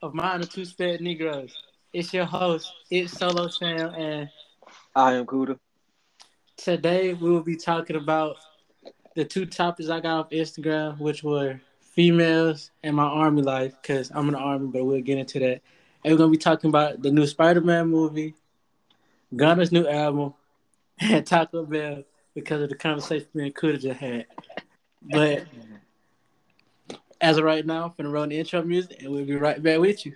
of Mine the Two Sped Negroes. It's your host, It's Solo Sham, and I am Kuda. Today we will be talking about the two topics I got off Instagram, which were females and my army life, because I'm in the army, but we'll get into that. And we're gonna be talking about the new Spider-Man movie, Gunna's new album, and Taco Bell because of the conversation me and Kuda just had. But as of right now, I'm finna roll the intro music, and we'll be right back with you.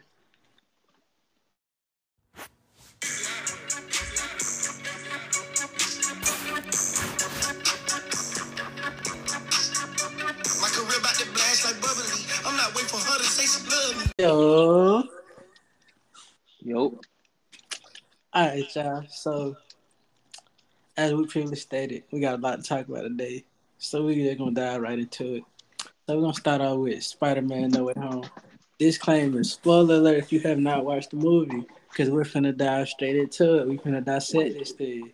My career about to blast like bubbly. I'm not waiting for her to say she love me. Yo. Yo, All right, y'all. So, as we previously stated, we got a lot to talk about today. So, we're going to dive right into it. So, we're going to start off with Spider Man No Way Home. Disclaimer spoiler alert if you have not watched the movie, because we're finna dive straight into it. We're finna dissect this thing.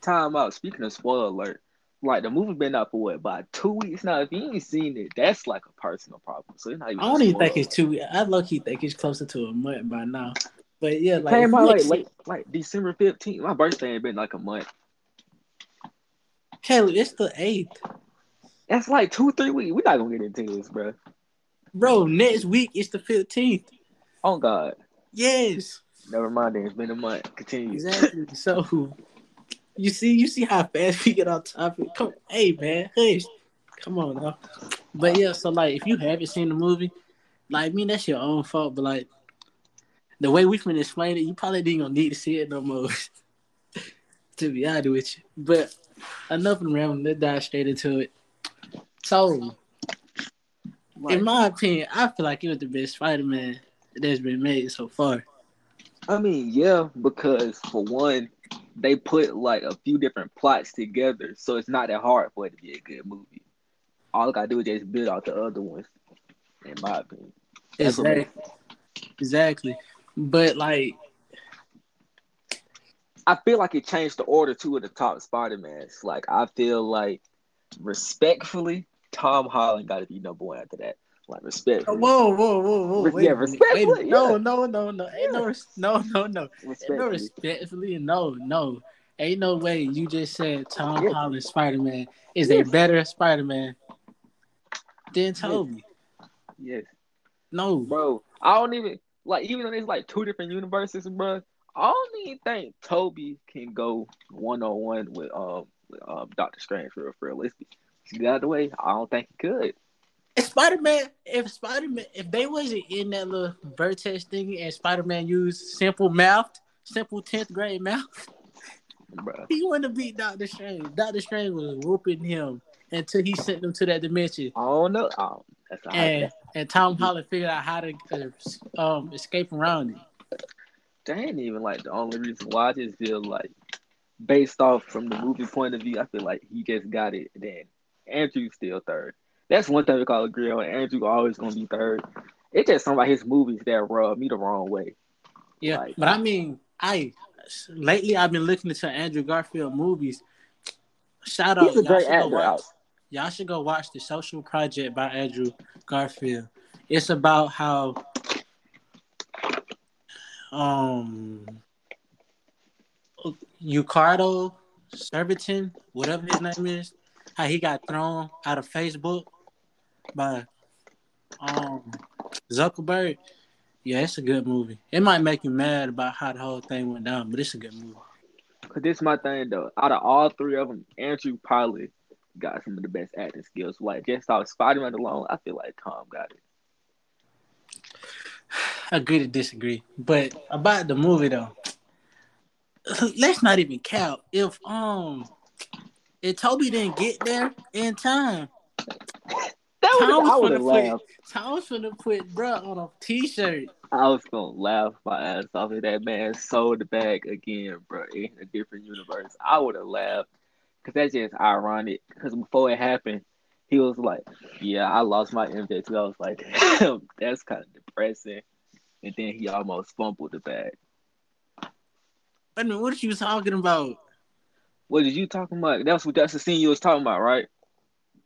time out. Speaking of spoiler alert, like the movie been out for what about two weeks now. If you ain't seen it, that's like a personal problem. So it's not even. I don't even think it's two. weeks. I low key think it's closer to a month by now. But yeah, like, came out you like like December fifteenth. My birthday ain't been like a month. Caleb, it's the eighth, That's like two, three weeks. We're not gonna get into this, bro. bro. Next week is the fifteenth. Oh God, Yes. never mind. Then it's been a month. Continue. Exactly. so you see, you see how fast we get off topic. Come, hey man, hush. Come on now. But yeah, so like, if you haven't seen the movie, like, I mean, that's your own fault. But like, the way we can explain it, you probably didn't gonna need to see it no more. to be honest with you. But enough of the rambling. Let's dive straight into it. So, in my opinion, I feel like it was the best Spider-Man that's been made so far. I mean, yeah, because for one, they put like a few different plots together, so it's not that hard for it to be a good movie. All I gotta do is just build out the other ones, in my opinion. That's Exactly. Exactly. But like, I feel like it changed the order two of the top Spider-Mans. Like I feel like respectfully, Tom Holland gotta be number one after that. Like respectfully. whoa, whoa, whoa, whoa. Re- Wait yeah, respectfully, Wait a. No, yeah. no, no, no. Ain't no, Yeah. res- no, no, no. Ain't no Respectfully. respectfully. No, no. Ain't no way you just said Tom Yeah. Holland Spider Man is Yes. a better Spider Man than Tobey. Yes. No. Bro, I don't even like even though there's like two different universes, bro. I don't even think Tobey can go one on one with um with, um Doctor Strange for for real. Let's be get out of the way. I don't think he could. If Spider Man, if Spider Man, if they wasn't in that little vertex thingy and Spider Man used simple mouth, simple tenth grade mouth, Bro. he wouldn't have beat Doctor Strange. Doctor Strange was whooping him until he sent them to that dimension. I don't. Oh, that's all and right. and Tom Holland figured out how to uh, um escape around it. That ain't even like the only reason why I just feel like based off from the movie point of view, I feel like he just got it. Then Andrew's still third. That's one thing we call all agree on. Andrew always gonna be third. It's just some of his movies that rub me the wrong way. Yeah, Like- but I mean, I lately I've been looking into Andrew Garfield movies. Shout out, y'all should, go watch, Out. y'all should go watch the Social Project by Andrew Garfield. It's about how um Ricardo Surbiton, whatever his name is, how he got thrown out of Facebook by um Zuckerberg. Yeah, it's a good movie. It might make you mad about how the whole thing went down, but it's a good movie. Cause this is my thing though. Out of all three of them, Andrew probably got some of the best acting skills. Like just off Spider Man alone, I feel like Tom got it. Agree to disagree. But about the movie though, let's not even count. If um if Tobey didn't get there in time, That Tom was, I would have laughed. Tom was gonna put bruh on a t-shirt. I was gonna laugh my ass off if that man sold the bag again, bro, in a different universe. I would have laughed because that's just ironic. Because before it happened, he was like, "Yeah, I lost my too." I was like, "Damn, that's kind of depressing." And then he almost fumbled the bag. I mean, what are you talking about? What did you talking about? That's what that's the scene you was talking about, right?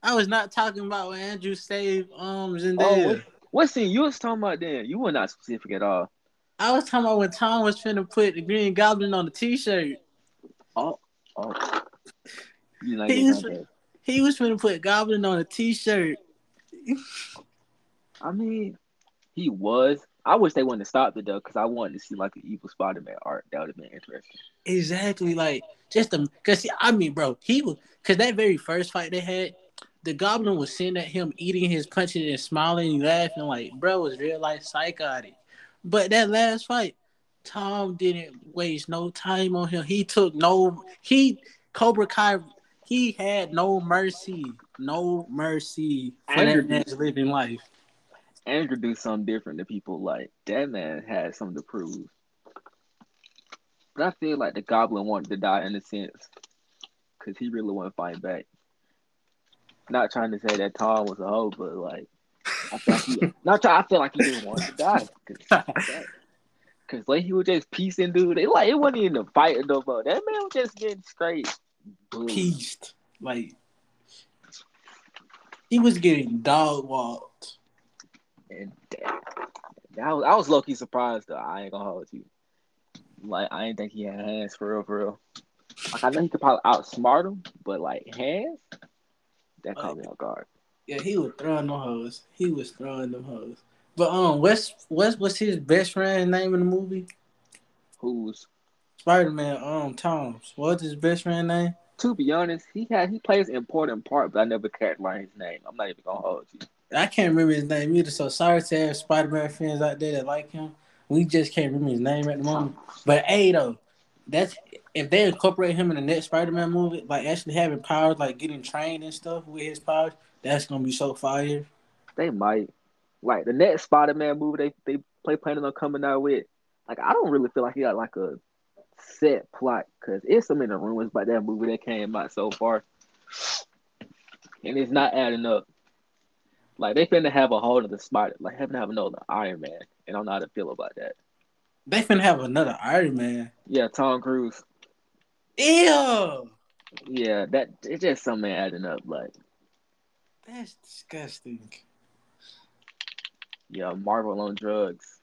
I was not talking about when Andrew saved um Oh, Zendaya. what, What scene you was talking about then? You were not specific at all. I was talking about when Tom was trying to put the Green Goblin on the T-shirt. Oh, oh. You like He was, he was trying to put Goblin on a T-shirt. I mean, he was. I wish they wouldn't have stopped it though, because I wanted to see like an evil Spider-Man art. That would have been interesting. Exactly, like just the because I mean, bro, he was because that very first fight they had, the Goblin was sitting at him eating his punches and smiling and laughing like, bro was real life psychotic. But that last fight, Tom didn't waste no time on him. He took no he Cobra Kai. He had no mercy, no mercy for Andrew that man's living life. Andrew do something different to people. Like that man had something to prove. But I feel like the Goblin wanted to die in a sense, because he really wasn't fight back. Not trying to say that Tom was a hoe, but like, I feel like he, not try, I feel like he didn't want to die, because like he was just piecing dude. It like it wasn't even a fight no more. That man was just getting straight. Pieced. Like he was getting dog walked. And I was, I was low key surprised though. I ain't gonna hold you. Like I didn't think he had hands for real, for real. Like I know he could probably outsmart him, but like hands, that caught me off guard. Yeah, he was throwing them hoes. He was throwing them hoes. But um, what's what's what's his best friend's name in the movie? Who's Spider Man. Um, Tom. What's his best friend name? to be honest, he had he plays an important part, but I never cared learn his name. I'm not even gonna hold you. I can't remember his name either. So sorry to have Spider Man fans out there that like him. We just can't remember his name at the moment. But hey, though, that's if they incorporate him in the next Spider Man movie, like actually having powers, like getting trained and stuff with his powers, that's gonna be so fire. They might like the next Spider-Man movie they they play planning on coming out with. Like I don't really feel like he got like a set plot because it's so many rumors about that movie that came out so far, and it's not adding up. Like they finna have a whole other Spider, like having to have another Iron Man, and I don't know how to feel about that. They finna have another Iron Man. Yeah, Tom Cruise. Ew, Yeah, that it's just something adding up. Like that's disgusting. yeah, Marvel on drugs.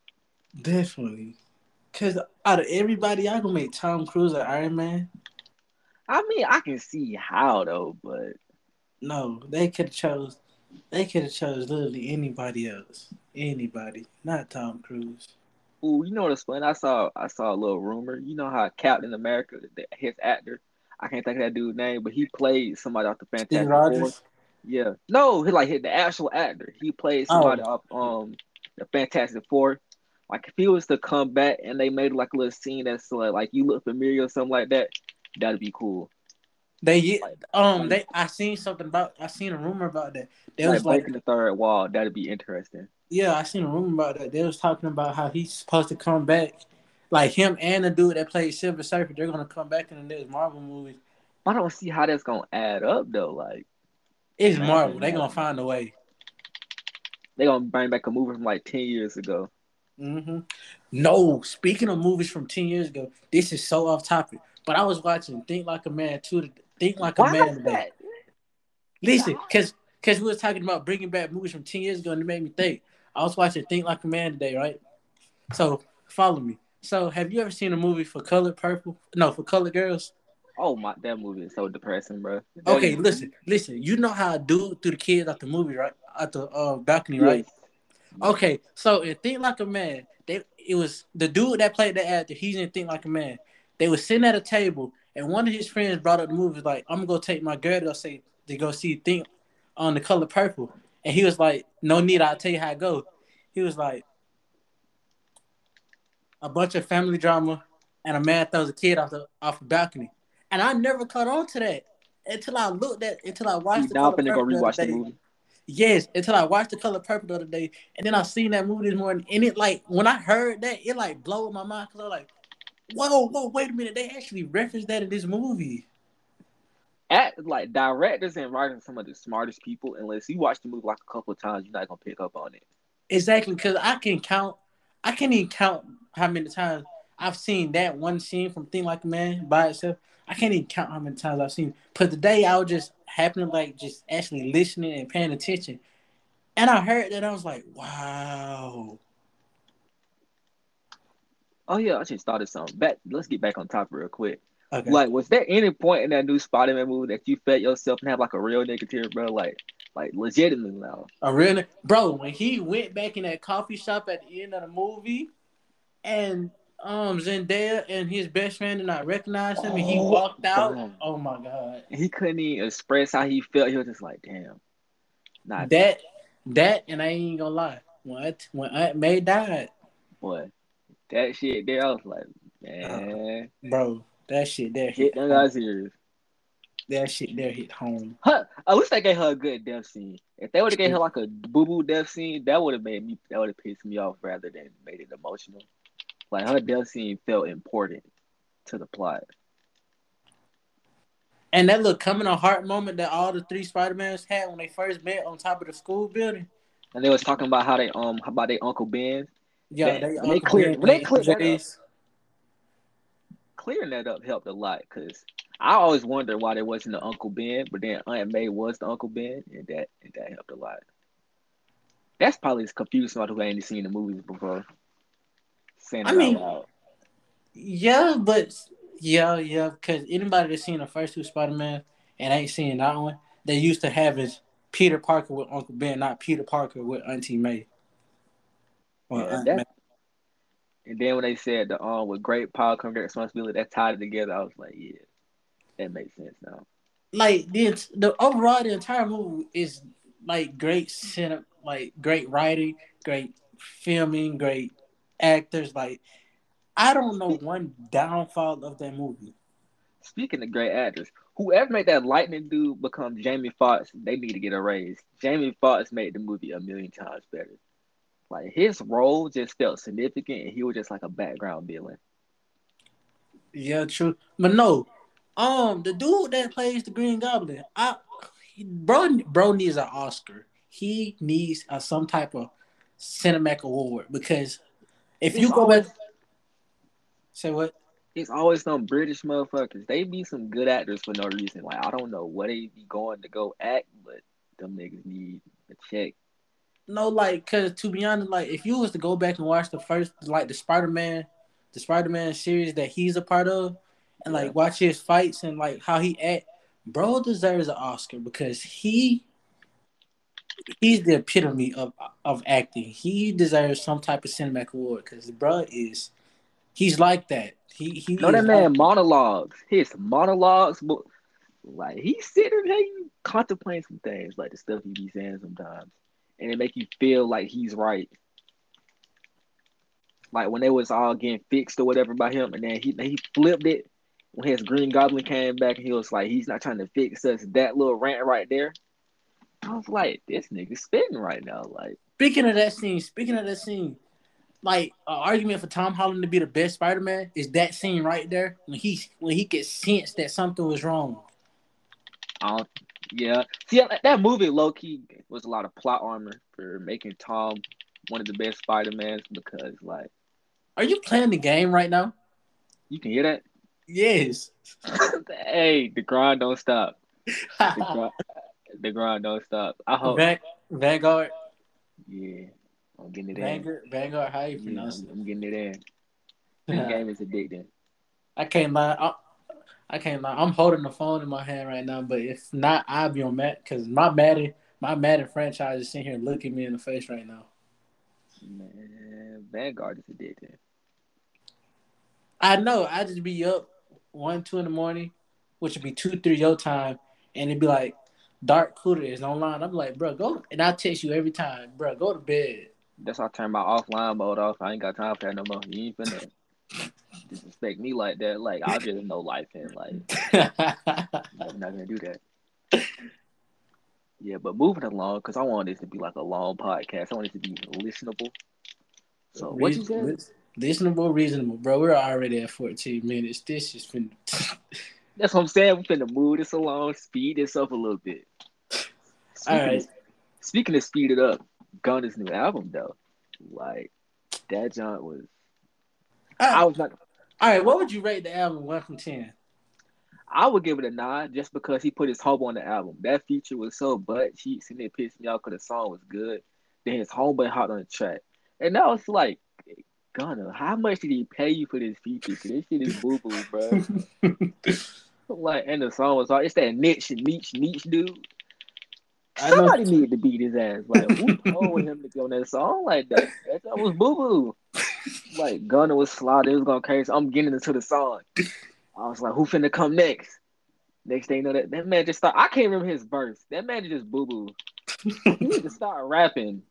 Definitely. Cause out of everybody, I gonna make Tom Cruise an Iron Man. I mean, I can see how though, but No, they could have chose. They could have chose literally anybody else. Anybody, not Tom Cruise. Ooh, you know what's funny? I saw I saw a little rumor. You know how Captain America, the, his actor, I can't think of that dude's name, but he played somebody off the Steve Fantastic Four. Yeah, no, he like hit the actual actor. He played somebody off um the Fantastic Four. Like if he was to come back and they made like a little scene that's like, like you look familiar or something like that, that'd be cool. They um they I seen something about I seen a rumor about that. They like was like breaking the third wall, that'd be interesting. yeah I seen a rumor about that. They was talking about how he's supposed to come back, like him and the dude that played Silver Surfer. They're gonna come back in the next Marvel movie. I don't see how that's gonna add up though. Like It's Man, Marvel. They gonna find a way. they gonna bring back a movie from like ten years ago. Mm-hmm. No, speaking of movies from ten years ago, this is so off topic. But I was watching Think Like a Man too. Think Like a Why Man is today. that? Listen, cause cause we were talking about bringing back movies from ten years ago, and it made me think. I was watching Think Like a Man today, right? So follow me. So have you ever seen a movie for Colored Purple? No, for Colored Girls. Oh my, that movie is so depressing, bro. That Okay, is- listen, listen. You know how I do through the kids at the movie, right? At the uh, balcony, right? Okay, so in Think Like a Man, they it was the dude that played the actor. He's in Think Like a Man. They were sitting at a table, and one of his friends brought up the movie. like, "I'm gonna go take my girl to go say to go see Think on the Color Purple," and he was like, "No need, I'll tell you how it go." He was like, "A bunch of family drama, and a man throws a kid off the off a balcony," and I never caught on to that until I looked at until I watched. The now I'm Color finna go Purple the the movie. Yes, until I watched the color purple the other day, and then I seen that movie this morning, and it like when I heard that, it like blew my mind because I was like, "Whoa, whoa, wait a minute! They actually referenced that in this movie." At like directors and writers are some of the smartest people. Unless you watch the movie like a couple of times, you're not gonna pick up on it. Exactly, because I can count, I can't even count how many times I've seen that one scene from Think Like a Man by itself. I can't even count how many times I've seen. But today I was just happening like just actually listening and paying attention, And I heard that I was like, wow. Oh yeah, I just started something. Back, let's get back on top real quick. Okay. Like, was there any point in that new Spider-Man movie that you felt yourself and have like a real nigga tear, bro? Like, like legitimately now. A real bro, when he went back in that coffee shop at the end of the movie, and um Zendaya and his best friend did not recognize him, and he Oh, walked out. bro. Oh my god, He couldn't even express how he felt. He was just like, damn. not that that, and I ain't gonna lie, when Aunt, when Aunt May died, boy. That shit there, I was like, man. bro, that shit there Hit home. guys ears. That shit there hit home. Huh, I wish they gave her a good death scene. If they would have gave her like a boo boo death scene, that would have made me that would have pissed me off rather than made it emotional. Like her death scene felt important to the plot. And that little coming on heart moment that all the three Spider Mans had when they first met on top of the school building. And they was talking about how they um about their Uncle Ben. Yeah, they, uh, when they cleared- when they cleared that up. Clearing that up helped a lot because I always wondered why there wasn't an Uncle Ben, but then Aunt May was the Uncle Ben, and that and that helped a lot. That's probably as confusing somebody who ain't seen the movies before. Saying I mean- out. Yeah, but yeah, yeah, because anybody that's seen the first two Spider Man and ain't seen that one, they used to have is Peter Parker with Uncle Ben, not Peter Parker with Auntie May. Or Yeah, that- And then when they said the um with great power comes great responsibility, that tied it together. I was like, yeah, that makes sense now. Like the the overall the entire movie is like great cinema, like great writing, great filming, great actors. Like I don't know one downfall of that movie. Speaking of great actors, whoever made that lightning dude become Jamie Foxx, they need to get a raise. Jamie Foxx made the movie a million times better. Like his role just felt significant, and he was just like a background villain. Yeah, true. But no, um, the dude that plays the Green Goblin, I bro, bro needs an Oscar. He needs a, some type of cinematic award because if you go always- back, say what? It's always some British motherfuckers. They be some good actors for no reason. Like I don't know what they be going to go act, but them niggas need a check. No, like, cause to be honest, like, if you was to go back and watch the first, like, the Spider Man, the Spider Man series that he's a part of, and like watch his fights and like how he act, bro deserves an Oscar because he he's the epitome of of acting. He deserves some type of cinematic award because bro is he's like that. He he No, that man like- monologues. His monologues, but like he's sitting there he contemplating some things, like the stuff he be saying sometimes, and it make you feel like he's right. Like when they was all getting fixed or whatever by him, and then he he flipped it when his Green Goblin came back, and he was like, he's not trying to fix us. That little rant right there, I was like, this nigga spitting right now. Like, Speaking of that scene, speaking of that scene, like an argument for Tom Holland to be the best Spider Man is that scene right there when he when he gets sense that something was wrong. I don't, yeah. See, that- movie low key was a lot of plot armor for making Tom one of the best Spider Mans because, like, Are you playing the game right now? you can hear that. Yes. hey, the grind don't stop. The, grind, the grind don't stop. I hope. Van- Vanguard, Yeah, I'm getting it in. Vanguard, Vanguard. How you Yeah, pronounce I'm, I'm getting it in. It? game is addicting. I can't lie. I, I can't lie. I'm holding the phone in my hand right now, but if not, I'll be on Matt because my Madden, my Madden franchise is sitting here looking me in the face right now. Man, Vanguard is addicted. I know. I just be up one, two in the morning, which would be two, three your time, and it'd be like Dark Cooter is online. I'm like, bro, go, and I text you every time, bro, go to bed. That's why I turn my offline mode off. I ain't got time for that no more. You ain't finna disrespect me like that. Like I just know life and like I'm not gonna do that. Yeah, but moving along because I want this to be like a long podcast. I want it to be listenable. So what you said? Listenable, reasonable, bro. We're already at 14 minutes. This is fin- That's what I'm saying. We're finna move this along, speed this up a little bit. Speaking, All right. of, speaking of speed it up, Gunna's new album though, like that John was. I Ah, was not. All right, what would you rate the album one from ten? I would give it a nine just because he put his homeboy on the album. That feature was so butt cheeks and it pissed me off because the song was good. Then his homeboy hopped on the track. And that was like, Gunna, how much did he pay you for this feature? 'Cause this shit is boo boo, bro. like, and the song was hard. It's that niche, niche, niche dude. I Somebody needed to beat his ass. Like, who told him to go on that song like that? That song was boo boo. Like, Gunna was slotted, It was going crazy. I'm getting into the song. I was like, who finna come next? Next thing you know, that, that man just start. I can't remember his verse. That man just boo boo. He need to start rapping.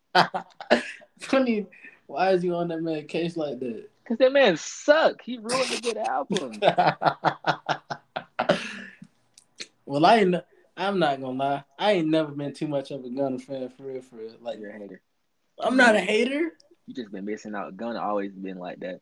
Funny, why is you on that man case like that? Because that man suck. He ruined a good album. well, I ain't. I'm not gonna lie. I ain't never been too much of a Gunna fan for real. For real. Like, You're a hater. I'm not a hater. You just been missing out. Gunna always been like that.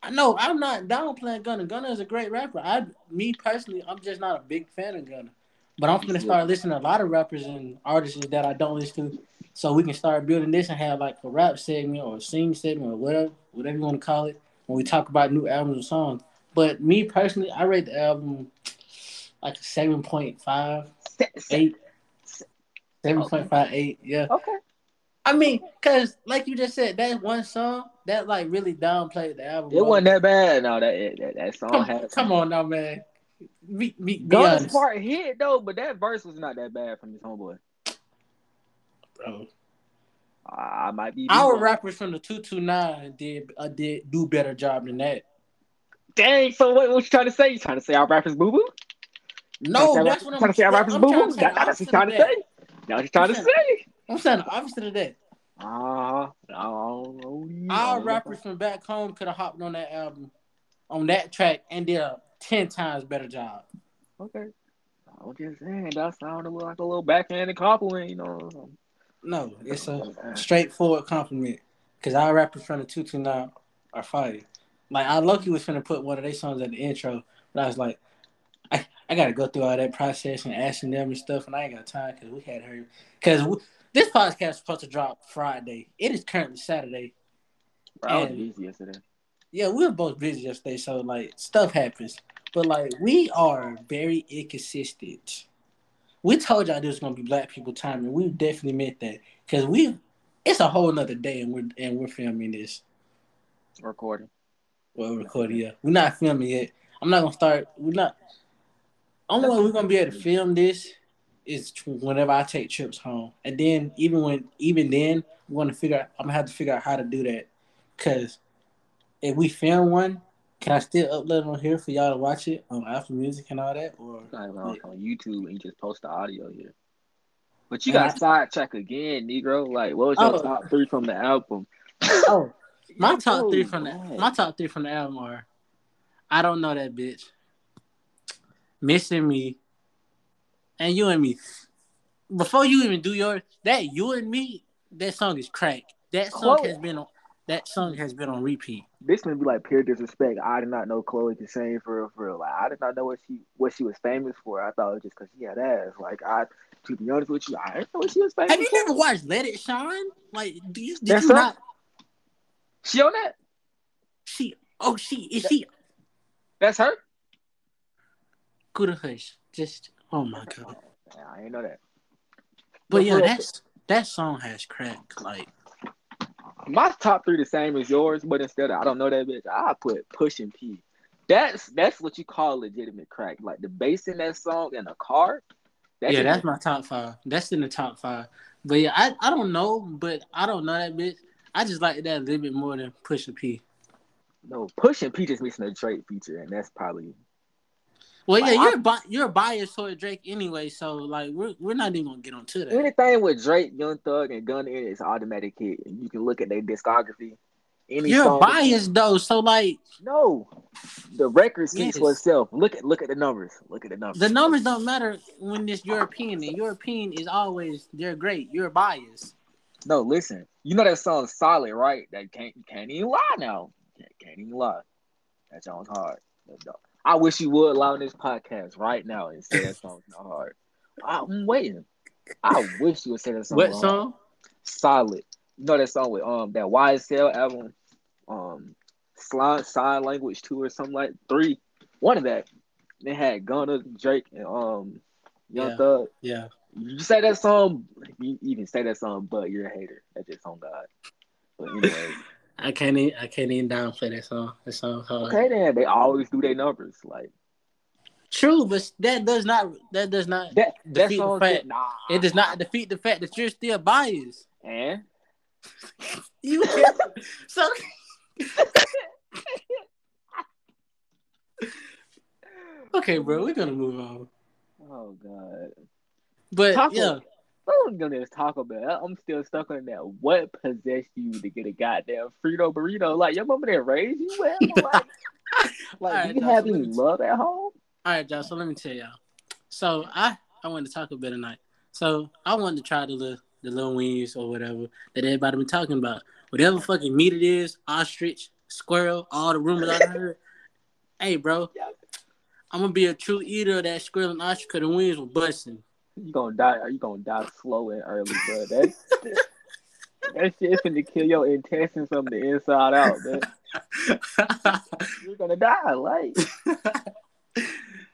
I know I'm not downplaying Gunna. Gunna is a great rapper. I, me personally, I'm just not a big fan of Gunna. But I'm gonna start listening to a lot of rappers and artists that I don't listen to, so we can start building this and have like a rap segment or a sing segment or whatever, whatever you want to call it, when we talk about new albums and songs. But me personally, I rate the album like seven point five eight. Seven point five eight, yeah. Okay. I mean, cause like you just said, that one song that like really downplayed the album. It wasn't that bad. No, that that, that song Come, had. come on now, man. Be, be, be honest, part hit though, but that verse was not that bad from his homeboy. bro. I, might be. Our rappers from the two two nine did uh, did do better job than that. Dang. So what? What you trying to say? You trying to say our rappers boo boo? No, that's what I'm trying to say our rappers boo boo. to say That, the that's what you trying to say. That's what you trying to say. I'm saying the opposite of that. Ah, I don't. Our rappers from back home could have hopped on that album, on that track, and did a ten times better job. Okay. I was just saying that sounded like a little backhanded compliment, you know. No, it's a straightforward compliment. Cause our rappers from the two two nine are fire. Like I lucky was finna put one of their songs at the intro, but I was like, I, I gotta go through all that process and asking them and stuff, and I ain't got time because we had her. Cause we, this podcast was supposed to drop Friday. It is currently Saturday. Bro, I was busy yesterday. Yeah, we were both busy yesterday, so like stuff happens. But like we are very inconsistent. We told y'all this was gonna be Black People time, and we definitely meant that because we. It's a whole nother day, and we're and we're filming this. Recording. Well, recording. Yeah, we're not filming yet. I'm not gonna start. We're not. Only way we're gonna be able to film this is whenever I take trips home, and then even when even then we're gonna figure. out I'm gonna have to figure out how to do that, cause if we film one, can I still upload it on here for y'all to watch it on Apple Music and all that, or on, on YouTube and you just post the audio here. But you got sidetrack again, Negro. Like, what was your Oh. top three from the album? oh, my top so three from the my top three from the album are, I don't know that bitch, missing me, and you and me. Before you even do yours, that you and me, that song is crack. That song Chloe- has been on. That song has been on repeat. This man be like pure disrespect. I did not know Chloe could sing for real, for real. Like, I did not know what she what she was famous for. I thought it was just because she had ass. Like, I to be honest with you, I didn't know what she was famous Have you for. never watched Let It Shine? Like, do you, did That's you her? not? She on that? She, oh, she is she? That's her? Good hush. Just, oh my god. Yeah, I ain't know that. But yeah, that's that song has crack. Like, My top three the same as yours, but instead of I don't know that bitch, I put pushin P. That's that's what you call legitimate crack. Like the bass in that song in a car. That yeah, that's my top five. That's in the top five. But yeah, I, I don't know, but I don't know that bitch. I just like that a little bit more than pushin P. no Pushing P just missing a Drake feature, and that's probably Well, yeah, you're bi- you're biased toward Drake anyway, so like we're we're not even gonna get onto that. anything with Drake, Young Thug, and in it is automatic hit. And you can look at their discography. Any You're song- biased though, so like No, the record speaks for itself. Look at look at the numbers. Look at the numbers. the numbers don't matter when it's opinion. And opinion is always they're great. You're biased. No, listen. You know that song's solid, right? That can't you can't even lie now. Can't, can't even lie. That song's hard. That dog- I wish you would on this podcast right now and say that song's not hard. I'm waiting. I wish you would say that song. What was song? hard. Solid. You know that song with um that YSL album, um slide sign language two or something like three. One of that. They had Gunna, Drake, and um Young Yeah. Thug. Yeah. You say that song, you even say that song, but you're a hater. That's just on God. But anyway, I can't even, I can't even downplay that song. That song hard. okay then. They always do their numbers. Like True, but that does not that does not that. Defeat the fact- nah. it does not defeat the fact that you're still biased. And You can't so Okay, bro, we're gonna move on. oh God. But Taco- yeah, I'm gonna talk about. it. I'm still stuck on that. What possessed you to get a goddamn Frito burrito? Like your mama didn't raise you well. Like, like Alright, do you Josh, have any love at home? all right, Josh. So let me tell y'all. So I I wanted to talk about tonight. So I wanted to try the little the little wings or whatever that everybody been talking about. Whatever fucking meat it is, ostrich, squirrel, all the rumors I heard. hey, bro, I'm gonna be a true eater of that squirrel and ostrich because the wings were busting. You gonna die? Are you gonna die slow and early, bro? That that shit finna kill your intestines from the inside out, man. You're gonna die. Like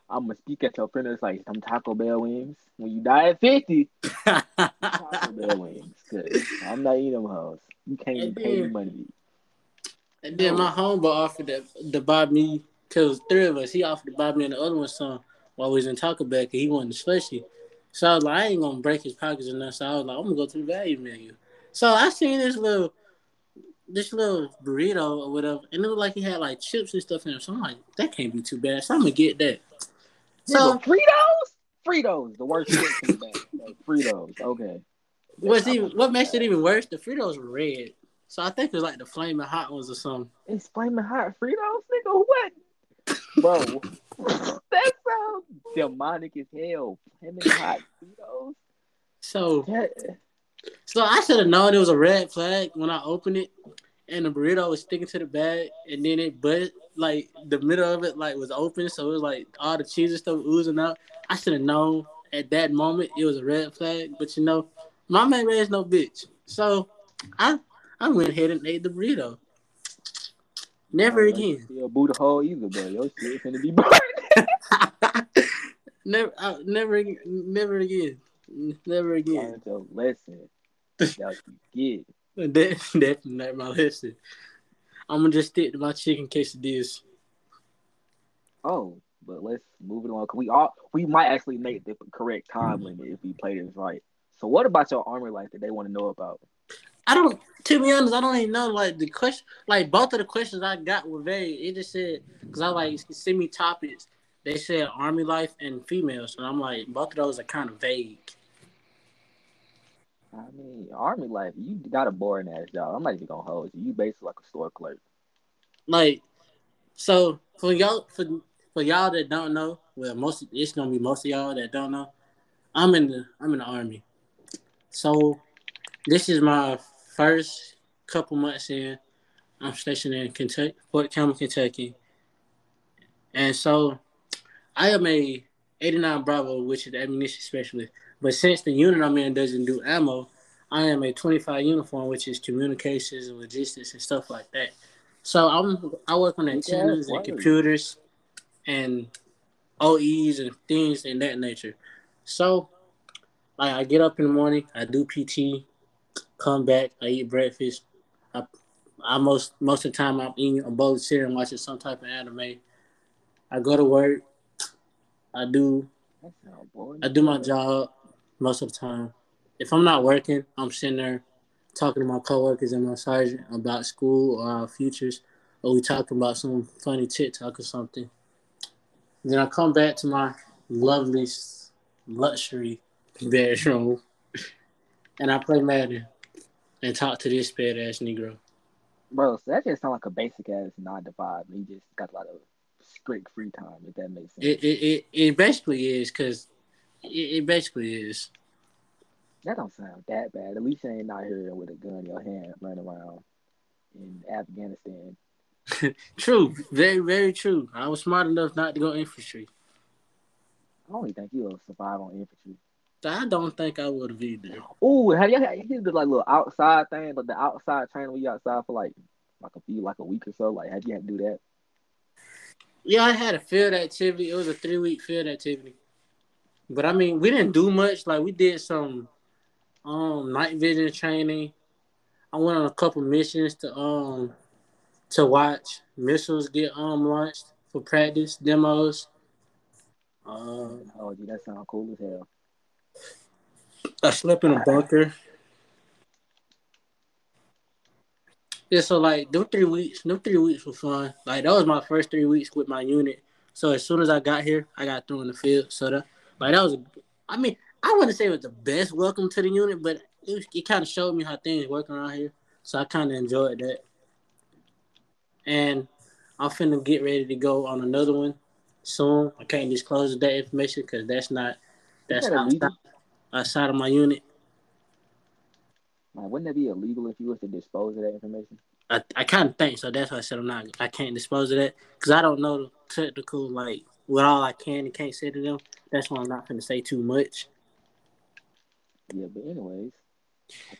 I'm gonna speak at your friend. It's like some Taco Bell wings. When you die at 50, Taco Bell wings. 'Cause I'm not eating them hoes. You can't even pay me money. to. And then my homeboy offered to, to buy me, because three of us, he offered to buy me and the other one some while we was in Taco Bell 'cause he wanted slushy. So I was like, I ain't gonna break his pockets or nothing. So I was like, I'm gonna go to the value menu. So I seen this little, this little burrito or whatever, and it looked like he had like chips and stuff in it. So I'm like, that can't be too bad. So I'm gonna get that. So Fritos? Fritos, the worst shit in the bag. Like, Fritos, okay. what's even what makes it even worse? The Fritos were red. So I think it was like the flaming hot ones or something. It's flaming hot Fritos, nigga. What, bro? that sounds demonic as hell. Flaming hot Fritos. So That, So I should have known it was a red flag when I opened it, and the burrito was sticking to the bag, and then it but like the middle of it like was open, so it was like all the cheese and stuff oozing out. I should have known at that moment it was a red flag, but you know, my man raised no bitch, so I I went ahead and ate the burrito. Never again. Still boot hole either, bro. Your shit finna be. Never, I, never, never again. Never again. Your lesson. That's what you get. That, that's not my lesson. I'm gonna just stick to my chicken quesadillas. Oh, but let's move it on. 'cause we all we might actually make the correct time mm-hmm. limit if we play this right. So, what about your army life that they want to know about? I don't. To be honest, I don't even know. Like the question, like both of the questions I got were very. It just said because I like send me topics. They said army life and females, and I'm like both of those are kind of vague. I mean, army life. You got a boring ass job. I'm not even gonna hold you. You basically like a store clerk. Like, so for y'all, for for y'all that don't know, well, most it's gonna be most of y'all that don't know. I'm in the I'm in the army, so this is my first couple months in. I'm stationed in Kentucky, Fort Campbell, Kentucky, and so I am a 89 Bravo, which is the ammunition specialist. But since the unit I'm in doesn't do ammo, I am a 25 uniform, which is communications and logistics and stuff like that. So I'm I work on antennas and computers and OEs and things in that nature. So like I get up in the morning, I do PT, come back, I eat breakfast. I, I most most of the time I'm eating a bowl of cereal and watching some type of anime. I go to work. I do. I do my job most of the time. If I'm not working, I'm sitting there talking to my coworkers and my sergeant about school or our futures, or we talking about some funny TikTok or something. Then I come back to my lovely luxury bedroom, and I play Madden and talk to this bad ass Negro. Bro, so that just sounds like a basic ass nine to five. You just got a lot of strict free time, if that makes sense. It it it, it basically is because it, it basically is. that don't sound that bad. At least you ain't out here with a gun in your hand running around in Afghanistan. True, very very true. I was smart enough not to go infantry. I don't even think you'll survive on infantry. I don't think I would have either. Ooh, have you had you did like little outside thing, but the outside training where you outside for like like a few like a week or so? Like have you had to do that? Yeah, I had a field activity. It was a three week field activity. But I mean, we didn't do much. Like we did some um night vision training. I went on a couple missions to um to watch missiles get um launched for practice demos. Um, Oh, dude, that sounds cool as hell. I slept in a bunker. Yeah, so like them three weeks, them three weeks were fun. Like that was my first three weeks with my unit. So as soon as I got here, I got thrown in the field. So that like that was, a, I mean, I wouldn't say it was the best welcome to the unit, but it, was, it kind of showed me how things work around here. So I kind of enjoyed that. And I'm finna get ready to go on another one soon. I can't disclose that information because that's not that's outside, outside of my unit. Like, wouldn't that be illegal if you was to dispose of that information? I, I kind of think so. That's why I said I'm not. I can't dispose of that because I don't know the technical like what all I can and can't say to them. That's why I'm not gonna say too much. Yeah, but anyways,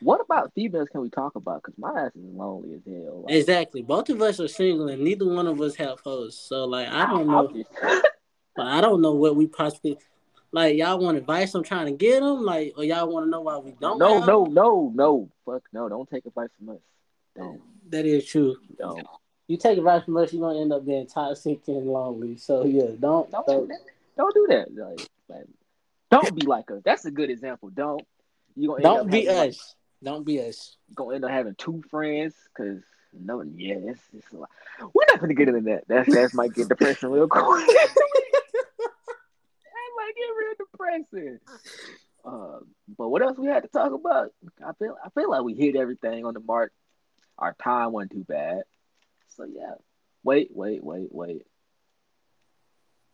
what about females can we talk about? Because my ass is lonely as hell. Like, Exactly. Both of us are single and neither one of us have hoes. So like I don't know. I don't know what we possibly like. Y'all want advice? I'm trying to get them. Like, or y'all want to know why we don't? no, no, no, no, fuck no! Don't take advice from us. Don't, That is true. don't, You take advice from us, you're gonna end up being toxic and lonely. So yeah, don't. don't do that. Don't do that. Like, like, don't be like us. That's a good example. Don't. You gonna end Don't be having, like, us. Don't be us. gonna end up having two friends because no, yeah, it's, it's a lot. We're not gonna get into that. That's that might get depressing real quick. that might get real depressing. Uh, but what else we had to talk about? I feel I feel like we hit everything on the mark. Our time wasn't too bad. So yeah. Wait, wait, wait, wait.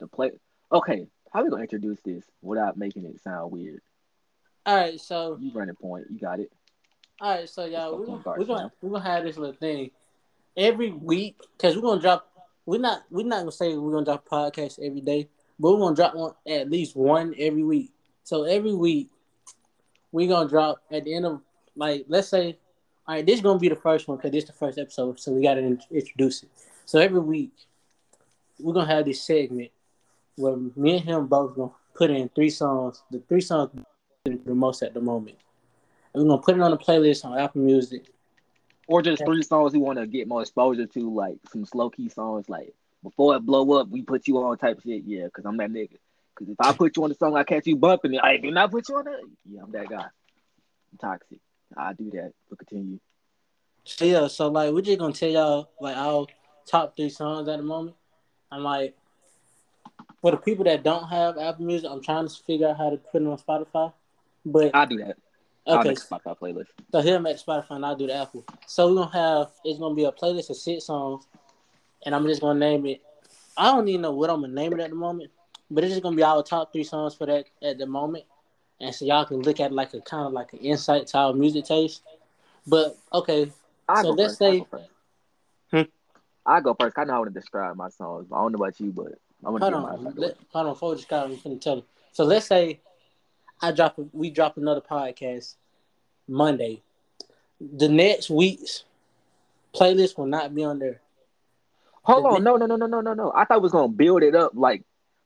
The play. Okay, how we gonna introduce this without making it sound weird? All right, so You running point. You got it. all right, so y'all, we're gonna, we're gonna we're gonna have this little thing every week because we're gonna drop. We're not we're not gonna say we're gonna drop a podcast every day, but we're gonna drop one at least one every week. So every week we're gonna drop at the end of like let's say, all right, this is gonna be the first one because this is the first episode, so we gotta in- introduce it. So every week we're gonna have this segment where me and him both gonna put in three songs. The three songs the most at the moment. And we're gonna put it on the playlist on Apple Music. Or just three songs we want to get more exposure to, like some slow key songs, like before it blow up, we put you on type shit. Yeah, because I'm that nigga. Because if I put you on the song, I catch you bumping it. I do not put you on that. Yeah, I'm that guy. I'm toxic. I do that. But continue. So yeah, so like we're just gonna tell y'all like our top three songs at the moment. I'm like for the people that don't have Apple Music, I'm trying to figure out how to put it on Spotify. But I do that. Okay, Spotify playlist. so he'll make Spotify and I'll do the Apple. So we're gonna have it's gonna be a playlist of six songs, and I'm just gonna name it. I don't even know what I'm gonna name it at the moment, but it's just gonna be our top three songs for that at the moment, and so y'all can look at like a kind of like an insight to our music taste. But okay, I So let's first. I say- go. Hmm? I go first. I know how to describe my songs. I don't know about you, but I'm gonna hold do on, let, hold on, before just I'm gonna tell them. So let's say I drop, a, we drop another podcast Monday. The next week's playlist will not be on there. Hold on, no, no, no, no, no, no, no. I thought we was gonna build it up like,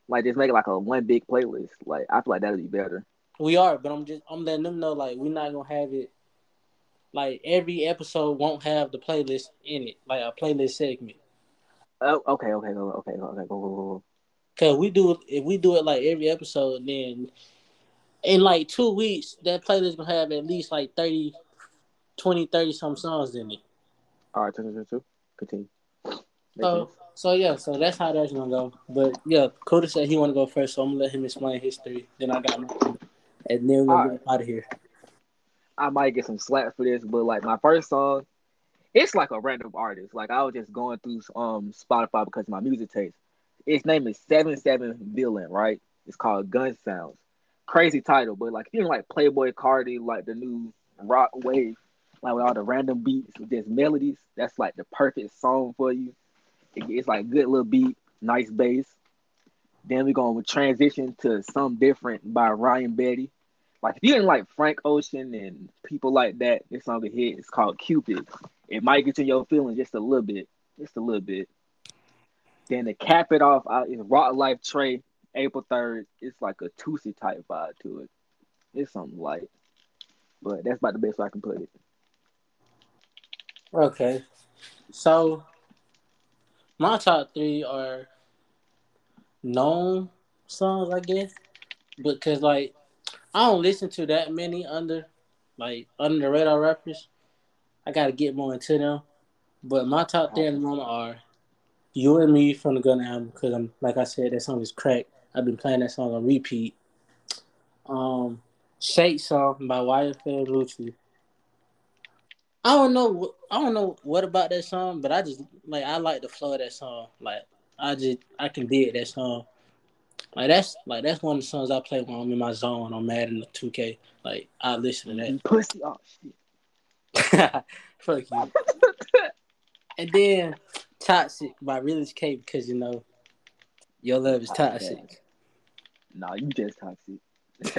like just make it like a one big playlist. Like I feel like that'd be better. We are, but I'm just I'm letting them know like we're not gonna have it. Like every episode won't have the playlist in it, like a playlist segment. Oh, okay, okay, go, okay, go, okay, go, go, go, go. Cause we do if we do it like every episode, then in like two weeks that playlist gonna have at least like 30, 20, 30 some songs in it. All right, two, two, two, two. Continue. So so yeah, so that's how that's gonna go. But yeah, Coda said he wanna go first, so I'm gonna let him explain history. Then I got my and then we're get out of here. I might get some slack for this, but like my first song, it's like a random artist. Like I was just going through um Spotify because my music taste. Its name is Seven Seven Villain, right? It's called Gun Sounds. Crazy title, but like you like Playboi Carti, like the new rock wave, like with all the random beats with just melodies, that's like the perfect song for you. It- it's like good little beat, nice bass. Then we're going to transition to Some Different by Ryan Betty. Like if you didn't like Frank Ocean and people like that, this song a hit. It's called Cupid. It might get to your feelings just a little bit, just a little bit. Then to cap it off, I, is Rock Life Trey, April 3rd. It's like a Tusi type vibe to it. It's something light. But that's about the best way I can put it. Okay. So my top three are known songs, I guess. Because like I don't listen to that many under like under the radar rappers. I gotta get more into them. But my top three at the moment are You and Me from the Gun album, because I'm like I said, that song is crack. I've been playing that song on repeat. Um Shake Song by YFN Lucci. I don't know. what- I don't know what about that song, but I just like I like the flow of that song. Like I just I can dig that song. Like that's like that's one of the songs I play when I'm in my zone on Madden 2K. Like I listen to You pussy. Oh, shit. that. Fuck you. and then Toxic by RealestK because you know your love is toxic. Nah, you just toxic.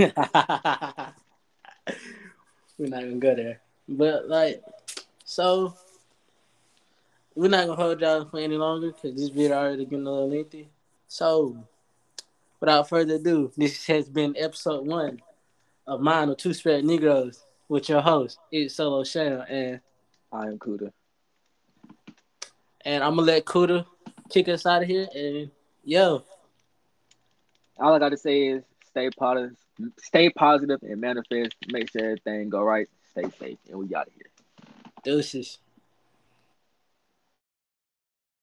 we're not gonna go there. But like, so we're not gonna hold y'all for any longer because this video already getting a little lengthy. So, without further ado, this has been episode one of Mine of Two Spirit Negroes with your host, it's Solo Sham, and I am Kuda. and I'm gonna let Kuda kick us out of here. And yo, All I got to say is stay positive, stay positive, and manifest. Make sure everything go right. Stay safe, and we out of here. deuces.